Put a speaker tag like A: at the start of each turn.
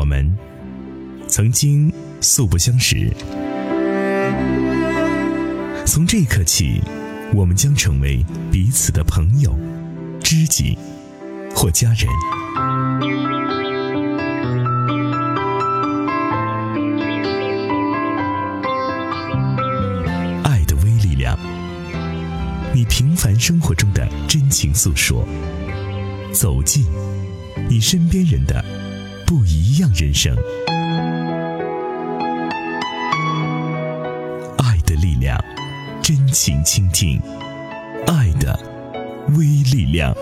A: 我们曾经素不相识，从这一刻起，我们将成为彼此的朋友、知己或家人。爱的微力量，你平凡生活中的真情诉说，走进你身边人的不一样人生。爱的力量，真情倾听，爱的微力量。